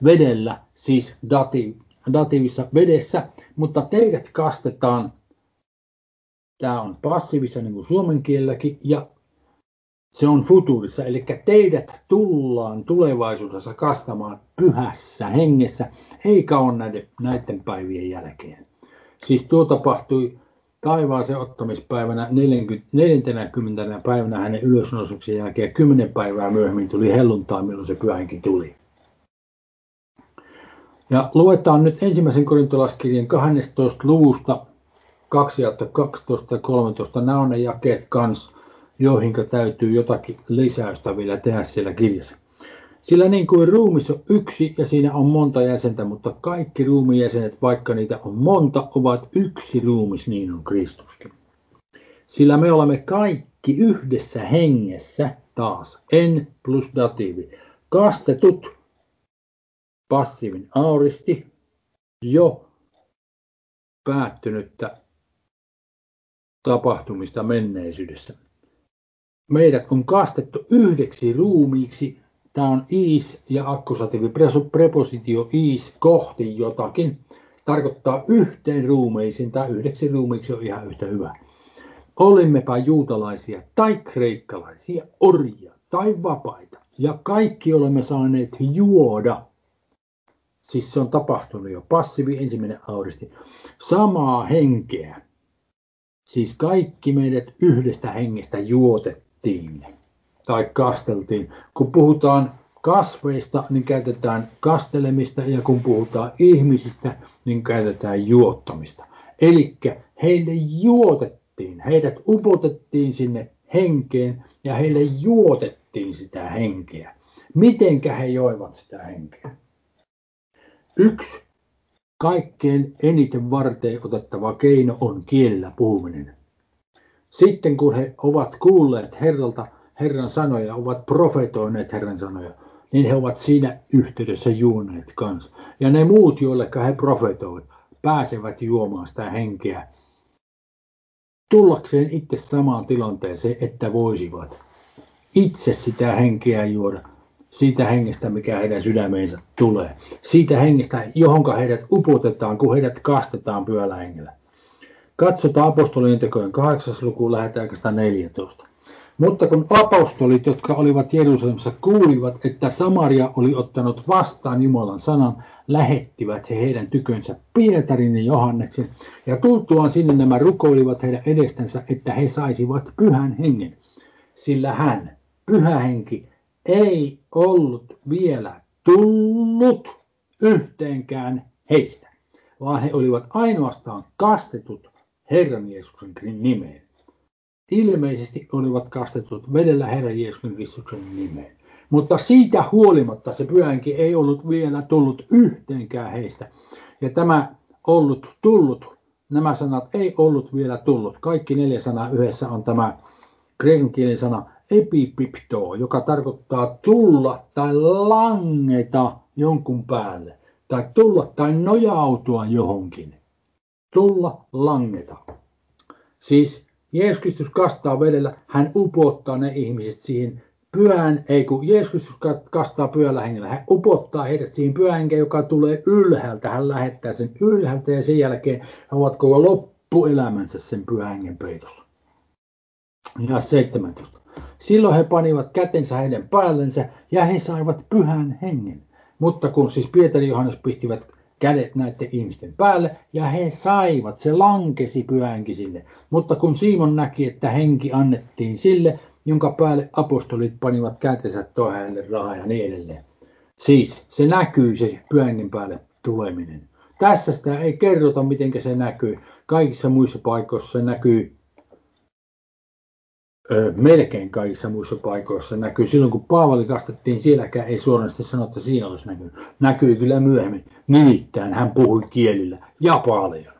[SPEAKER 1] Vedellä, siis dati, datiivissa vedessä, mutta teidät kastetaan, tämä on passiivissa niin kuin suomen kielelläkin, ja se on futurissa, eli teidät tullaan tulevaisuudessa kastamaan pyhässä hengessä, eikä ole näiden, näiden päivien jälkeen. Siis tuo tapahtui taivaaseen ottamispäivänä 40, 40. päivänä hänen ylösnousuksen jälkeen 10 päivää myöhemmin tuli helluntaa, milloin se pyhänkin tuli. Ja luetaan nyt ensimmäisen korintolaskirjan 12. luvusta 2 12 ja 13. Nämä on ne jakeet kans, joihin täytyy jotakin lisäystä vielä tehdä siellä kirjassa. Sillä niin kuin ruumis on yksi ja siinä on monta jäsentä, mutta kaikki ruumiin jäsenet, vaikka niitä on monta, ovat yksi ruumis, niin on Kristuskin. Sillä me olemme kaikki yhdessä hengessä taas, en plus datiivi, kastetut, passiivin auristi, jo päättynyttä tapahtumista menneisyydessä. Meidät on kastettu yhdeksi ruumiiksi. Tämä on is ja akkusatiivi prepositio is kohti jotakin. Tarkoittaa yhteen ruumiisiin tai yhdeksi ruumiiksi on ihan yhtä hyvä. Olimmepa juutalaisia tai kreikkalaisia, orjia tai vapaita. Ja kaikki olemme saaneet juoda. Siis se on tapahtunut jo. Passiivi ensimmäinen auristi. Samaa henkeä. Siis kaikki meidät yhdestä hengestä juotettiin tai kasteltiin. Kun puhutaan kasveista, niin käytetään kastelemista ja kun puhutaan ihmisistä, niin käytetään juottamista. Eli heille juotettiin, heidät upotettiin sinne henkeen ja heille juotettiin sitä henkeä. Mitenkä he joivat sitä henkeä? Yksi kaikkein eniten varteen otettava keino on kielellä puhuminen. Sitten kun he ovat kuulleet Herralta Herran sanoja, ovat profetoineet Herran sanoja, niin he ovat siinä yhteydessä juoneet kanssa. Ja ne muut, joille he profetoivat, pääsevät juomaan sitä henkeä tullakseen itse samaan tilanteeseen, että voisivat itse sitä henkeä juoda siitä hengestä, mikä heidän sydämeensä tulee. Siitä hengestä, johonka heidät upotetaan, kun heidät kastetaan pyöllä hengellä. Katsotaan apostolien tekojen 8. lukuun, lähetään 14. Mutta kun apostolit, jotka olivat Jerusalemissa, kuulivat, että Samaria oli ottanut vastaan Jumalan sanan, lähettivät he heidän tykönsä Pietarin ja Johanneksen, ja tultuaan sinne nämä rukoilivat heidän edestänsä, että he saisivat pyhän hengen. Sillä hän, pyhä henki, ei ollut vielä tullut yhteenkään heistä, vaan he olivat ainoastaan kastetut Herran Jeesuksen nimeen. Ilmeisesti olivat kastetut vedellä Herran Jeesuksen Kristuksen nimeen. Mutta siitä huolimatta se pyhänkin ei ollut vielä tullut yhteenkään heistä. Ja tämä ollut tullut, nämä sanat ei ollut vielä tullut. Kaikki neljä sanaa yhdessä on tämä kreikan kielen sana epipipto, joka tarkoittaa tulla tai langeta jonkun päälle, tai tulla tai nojautua johonkin. Tulla, langeta. Siis Jeesus Kristus kastaa vedellä, hän upottaa ne ihmiset siihen pyhän, ei kun Jeesus Kristus kastaa pyhällä hengellä, hän upottaa heidät siihen pyhän joka tulee ylhäältä, hän lähettää sen ylhäältä ja sen jälkeen he ovat koko loppuelämänsä sen pyhän hengen peitossa. Ja 17. Silloin he panivat kätensä heidän päällensä ja he saivat pyhän hengen. Mutta kun siis Pietari ja Johannes pistivät kädet näiden ihmisten päälle ja he saivat, se lankesi pyhänkin sille. Mutta kun Simon näki, että henki annettiin sille, jonka päälle apostolit panivat kätensä tohelle rahaa ja niin edelleen. Siis se näkyy se pyhänkin päälle tuleminen. Tässä sitä ei kerrota, miten se näkyy. Kaikissa muissa paikoissa se näkyy melkein kaikissa muissa paikoissa näkyy. Silloin kun Paavali kastettiin, sielläkään ei suorasti sano, että siinä olisi näkynyt. Näkyy kyllä myöhemmin. Nimittäin hän puhui kielillä ja paljon.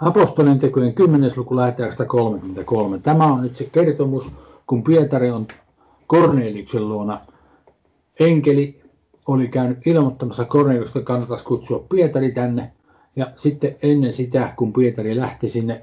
[SPEAKER 1] Apostolin tekojen 10. luku lähetään 33. Tämä on nyt se kertomus, kun Pietari on Korneliksen luona. Enkeli oli käynyt ilmoittamassa Korneliusta, kannattaisi kutsua Pietari tänne. Ja sitten ennen sitä, kun Pietari lähti sinne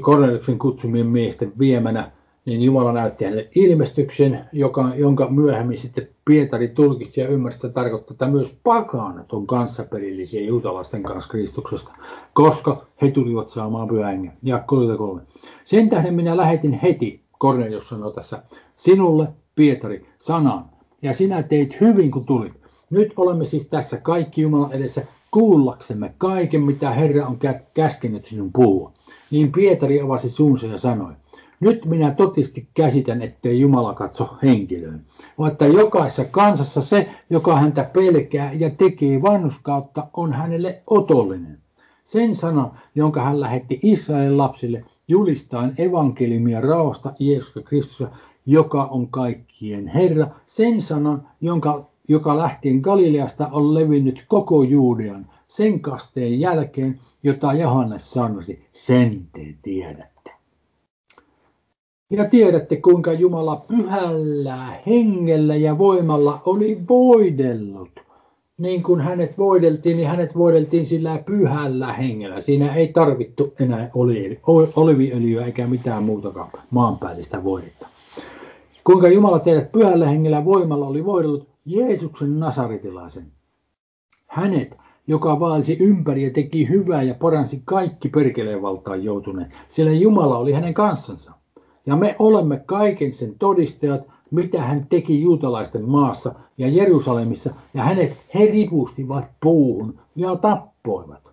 [SPEAKER 1] Korneliksen kutsumien miesten viemänä, niin Jumala näytti hänelle ilmestyksen, joka, jonka myöhemmin sitten Pietari tulkitsi ja ymmärsi, että tarkoittaa, että myös pakanat on kanssaperillisiä juutalaisten kanssa Kristuksesta, koska he tulivat saamaan pyhän Ja 33. Sen tähden minä lähetin heti, Kornelius sanoi tässä, sinulle, Pietari, sanan, ja sinä teit hyvin, kun tulit. Nyt olemme siis tässä kaikki Jumalan edessä kuullaksemme kaiken, mitä Herra on käskenyt sinun puhua. Niin Pietari avasi suunsa ja sanoi, nyt minä totisti käsitän, ettei Jumala katso henkilöön, vaan että jokaisessa kansassa se, joka häntä pelkää ja tekee vannuskautta, on hänelle otollinen. Sen sanan, jonka hän lähetti Israelin lapsille, julistaen evankeliumia raosta Jeesusta Kristusta joka on kaikkien Herra, sen sanan, jonka, joka lähtien Galileasta on levinnyt koko Juudean, sen kasteen jälkeen, jota Johannes sanasi, sen te tiedätte. Ja tiedätte, kuinka Jumala pyhällä hengellä ja voimalla oli voidellut. Niin kuin hänet voideltiin, niin hänet voideltiin sillä pyhällä hengellä. Siinä ei tarvittu enää oliviöljyä eikä mitään muutakaan maanpäällistä voidetta. Kuinka Jumala teidät pyhällä hengellä voimalla oli voidellut Jeesuksen nasaritilaisen. Hänet, joka vaelsi ympäri ja teki hyvää ja paransi kaikki perkeleen valtaan joutuneet, sillä Jumala oli hänen kanssansa. Ja me olemme kaiken sen todistajat, mitä hän teki juutalaisten maassa ja Jerusalemissa, ja hänet he ripustivat puuhun ja tappoivat.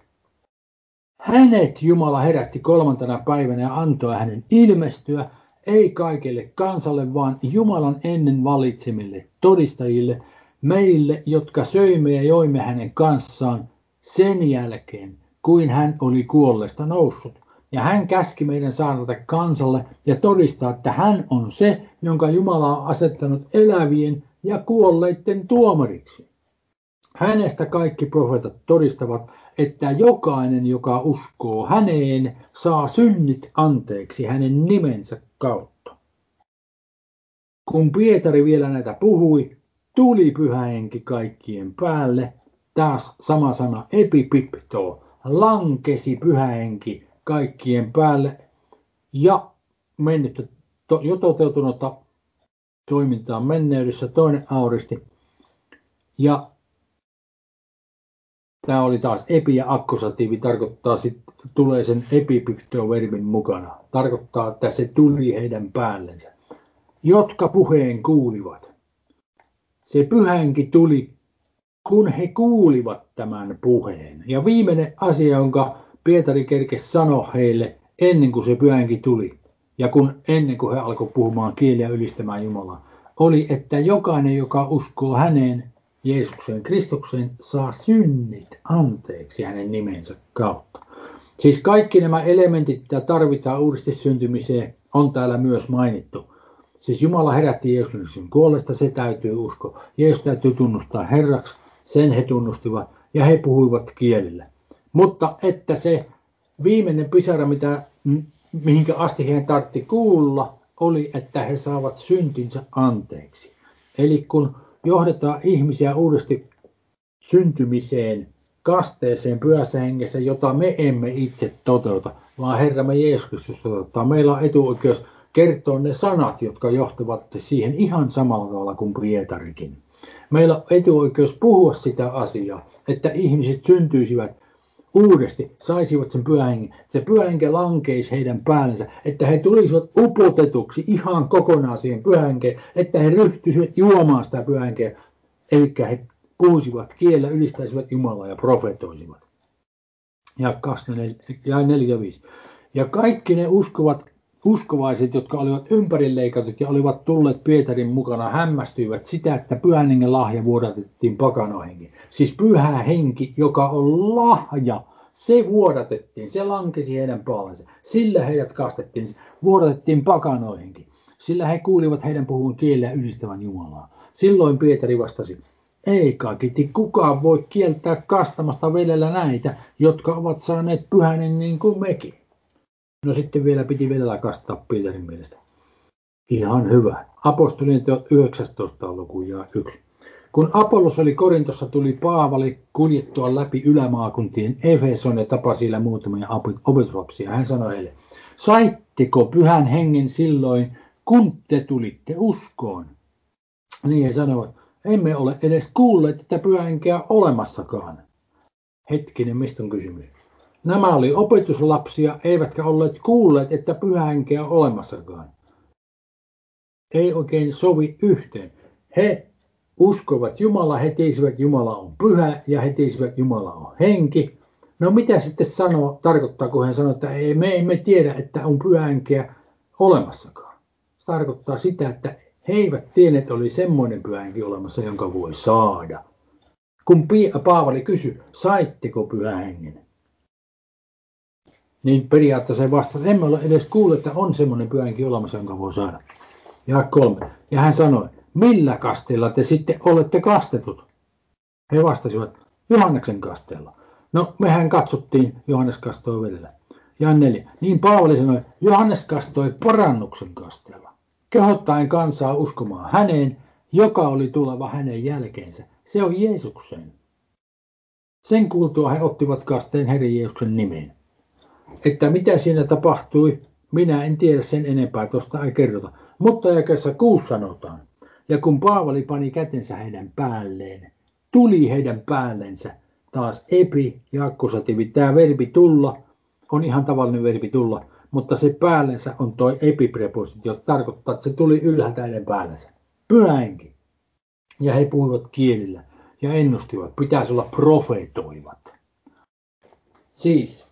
[SPEAKER 1] Hänet Jumala herätti kolmantena päivänä ja antoi hänen ilmestyä, ei kaikelle kansalle, vaan Jumalan ennen valitsemille todistajille, meille, jotka söimme ja joimme hänen kanssaan sen jälkeen, kuin hän oli kuolleesta noussut. Ja hän käski meidän saarnata kansalle ja todistaa, että hän on se, jonka Jumala on asettanut elävien ja kuolleiden tuomariksi. Hänestä kaikki profeetat todistavat, että jokainen, joka uskoo häneen, saa synnit anteeksi hänen nimensä kautta. Kun Pietari vielä näitä puhui, tuli pyhä henki kaikkien päälle, taas sama sana epipipto, lankesi pyhä henki kaikkien päälle ja mennyt jo toteutunutta toimintaa menneydessä toinen auristi. Ja tämä oli taas epi- ja akkosatiivi, tarkoittaa sitten, tulee sen epipyptoverbin mukana. Tarkoittaa, että se tuli heidän päällensä, jotka puheen kuulivat. Se pyhänki tuli, kun he kuulivat tämän puheen. Ja viimeinen asia, jonka Pietari kerkesi sanoa heille ennen kuin se pyhänki tuli, ja kun ennen kuin he alkoi puhumaan kieliä ylistämään Jumalaa, oli, että jokainen, joka uskoo häneen, Jeesuksen Kristukseen, saa synnit anteeksi hänen nimensä kautta. Siis kaikki nämä elementit, mitä tarvitaan uudesti syntymiseen, on täällä myös mainittu. Siis Jumala herätti Jeesuksen kuolesta, se täytyy uskoa. Jeesus täytyy tunnustaa Herraksi, sen he tunnustivat, ja he puhuivat kielillä. Mutta että se viimeinen pisara, mitä, mihinkä asti heidän tartti kuulla, oli, että he saavat syntinsä anteeksi. Eli kun johdetaan ihmisiä uudesti syntymiseen, kasteeseen pyhässä hengessä, jota me emme itse toteuta, vaan Herramme Jeesus Kristus toteuttaa. Meillä on etuoikeus kertoa ne sanat, jotka johtavat siihen ihan samalla tavalla kuin Pietarikin. Meillä on etuoikeus puhua sitä asiaa, että ihmiset syntyisivät uudesti saisivat sen pyhähengen, se pyhähenke lankeisi heidän päällensä, että he tulisivat upotetuksi ihan kokonaan siihen pyhähenkeen, että he ryhtyisivät juomaan sitä pyhähenkeä, eli he puhuisivat kielellä, ylistäisivät Jumalaa ja profetoisivat. Ja 45. Ja kaikki ne uskovat uskovaiset, jotka olivat ympärileikatut ja olivat tulleet Pietarin mukana, hämmästyivät sitä, että pyhän hengen lahja vuodatettiin pakanoihinkin. Siis pyhä henki, joka on lahja, se vuodatettiin, se lankesi heidän päällänsä. Sillä heidät kastettiin, vuodatettiin pakanoihinkin. Sillä he kuulivat heidän puhun kielellä ylistävän Jumalaa. Silloin Pietari vastasi, ei kakiti, kukaan voi kieltää kastamasta vedellä näitä, jotka ovat saaneet pyhänen niin kuin mekin. No sitten vielä piti vedellä kastaa Pietarin mielestä. Ihan hyvä. Apostolien teot 19. luku ja 1. Kun Apollos oli Korintossa, tuli Paavali kuljettua läpi ylämaakuntien Efeson ja tapasi siellä muutamia opetuslapsia. Hän sanoi heille, saitteko pyhän hengen silloin, kun te tulitte uskoon? Niin he sanoivat, emme ole edes kuulleet, pyhä henkeä olemassakaan. Hetkinen, mistä on kysymys? Nämä oli opetuslapsia, eivätkä olleet kuulleet, että pyhä henkeä on olemassakaan. Ei oikein sovi yhteen. He uskovat Jumala, he tiesivät Jumala on pyhä ja he tiesivät Jumala on henki. No mitä sitten sanoo, tarkoittaa, kun hän sanoo, että ei, me emme tiedä, että on pyhä henkeä olemassakaan. Se tarkoittaa sitä, että he eivät tienneet, että oli semmoinen pyhä henki olemassa, jonka voi saada. Kun Paavali kysyi, saitteko pyhä hengen? Niin periaatteessa vastasi, emme ole edes kuulleet, että on semmoinen pyhä henki olemassa, jonka voi saada. Ja kolme. Ja hän sanoi, millä kasteella te sitten olette kastetut? He vastasivat, Johanneksen kasteella. No, mehän katsottiin, Johannes kastoi vedellä. Ja neljä. Niin Paavali sanoi, Johannes kastoi parannuksen kasteella, kehottaen kansaa uskomaan häneen, joka oli tuleva hänen jälkeensä. Se on Jeesukseen. Sen kuultua he ottivat kasteen Herran Jeesuksen nimeen. Että mitä siinä tapahtui, minä en tiedä sen enempää, tuosta ei kerrota. Mutta jakessa kuusi sanotaan. Ja kun Paavali pani kätensä heidän päälleen, tuli heidän päällensä taas epi, jakkosativi. Tämä verbi tulla on ihan tavallinen verbi tulla, mutta se päällensä on toi epiprepositio, tarkoittaa, että se tuli ylhäältä heidän päällensä. Pyhäenkin. Ja he puhuivat kielillä ja ennustivat, pitäisi olla profeetoivat. Siis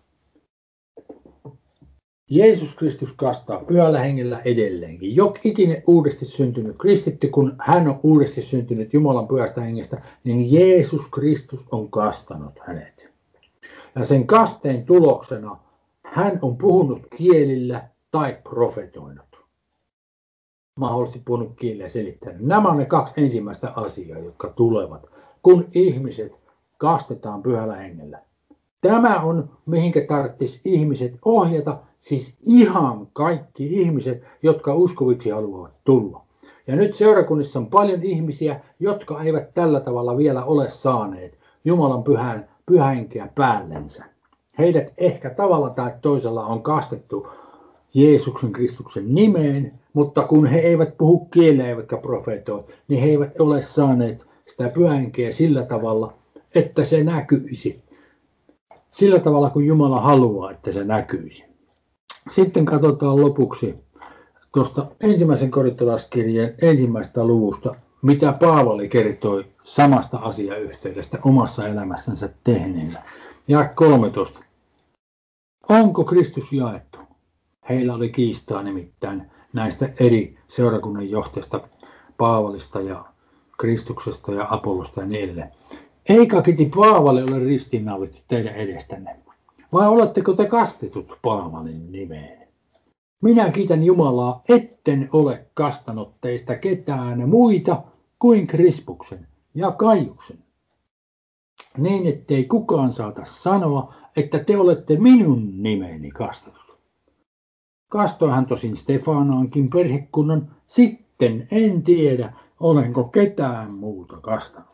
[SPEAKER 1] Jeesus Kristus kastaa pyhällä hengellä edelleenkin. Jok ikinen uudesti syntynyt kristitty, kun hän on uudesti syntynyt Jumalan pyhästä hengestä, niin Jeesus Kristus on kastanut hänet. Ja sen kasteen tuloksena hän on puhunut kielillä tai profetoinut. Mahdollisesti puhunut kielillä selittänyt. Nämä on ne kaksi ensimmäistä asiaa, jotka tulevat, kun ihmiset kastetaan pyhällä hengellä. Tämä on, mihinkä tarvitsisi ihmiset ohjata, siis ihan kaikki ihmiset, jotka uskoviksi haluavat tulla. Ja nyt seurakunnissa on paljon ihmisiä, jotka eivät tällä tavalla vielä ole saaneet Jumalan pyhän, pyhänkeä päällensä. Heidät ehkä tavalla tai toisella on kastettu Jeesuksen Kristuksen nimeen, mutta kun he eivät puhu kieleä eivätkä profeetoi, niin he eivät ole saaneet sitä pyhänkeä sillä tavalla, että se näkyisi sillä tavalla kuin Jumala haluaa, että se näkyisi. Sitten katsotaan lopuksi tuosta ensimmäisen korintolaskirjeen ensimmäistä luvusta, mitä Paavali kertoi samasta asiayhteydestä omassa elämässänsä tehneensä. Ja 13. Onko Kristus jaettu? Heillä oli kiistaa nimittäin näistä eri seurakunnan johtajista, Paavalista ja Kristuksesta ja Apollosta ja edelleen. Eikä kiti Paavalle ole ristiinnaulittu teidän edestänne, vai oletteko te kastetut Paavalin nimeen? Minä kiitän Jumalaa, etten ole kastanut teistä ketään muita kuin Krispuksen ja Kaiuksen. Niin ettei kukaan saata sanoa, että te olette minun nimeni kastetut. Kastoihan tosin Stefanaankin perhekunnan, sitten en tiedä, olenko ketään muuta kastanut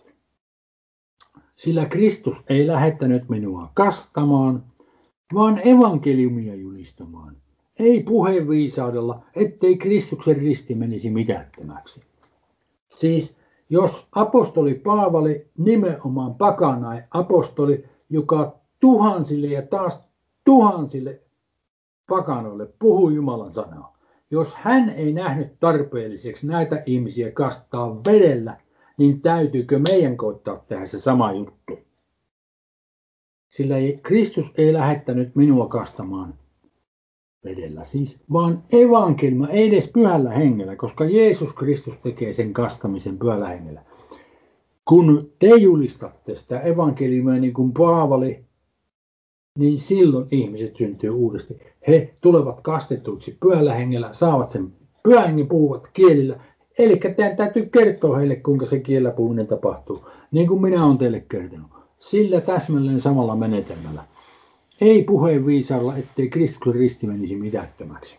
[SPEAKER 1] sillä Kristus ei lähettänyt minua kastamaan, vaan evankeliumia julistamaan. Ei puheenviisaudella, ettei Kristuksen risti menisi mitättömäksi. Siis jos apostoli Paavali, nimenomaan pakanai apostoli, joka tuhansille ja taas tuhansille pakanoille puhuu Jumalan sanaa. Jos hän ei nähnyt tarpeelliseksi näitä ihmisiä kastaa vedellä, niin täytyykö meidän koittaa tehdä se sama juttu? Sillä ei, Kristus ei lähettänyt minua kastamaan vedellä siis, vaan evankeliumia, ei edes pyhällä hengellä, koska Jeesus Kristus tekee sen kastamisen pyhällä hengellä. Kun te julistatte sitä evankeliumia niin kuin Paavali, niin silloin ihmiset syntyy uudesti. He tulevat kastetuiksi pyhällä hengellä, saavat sen pyhän hengen puhuvat kielillä Eli teidän täytyy kertoa heille, kuinka se kiellä puhuminen tapahtuu, niin kuin minä olen teille kertonut. Sillä täsmälleen samalla menetelmällä. Ei puheen viisaalla, ettei Kristuksen risti menisi mitättömäksi.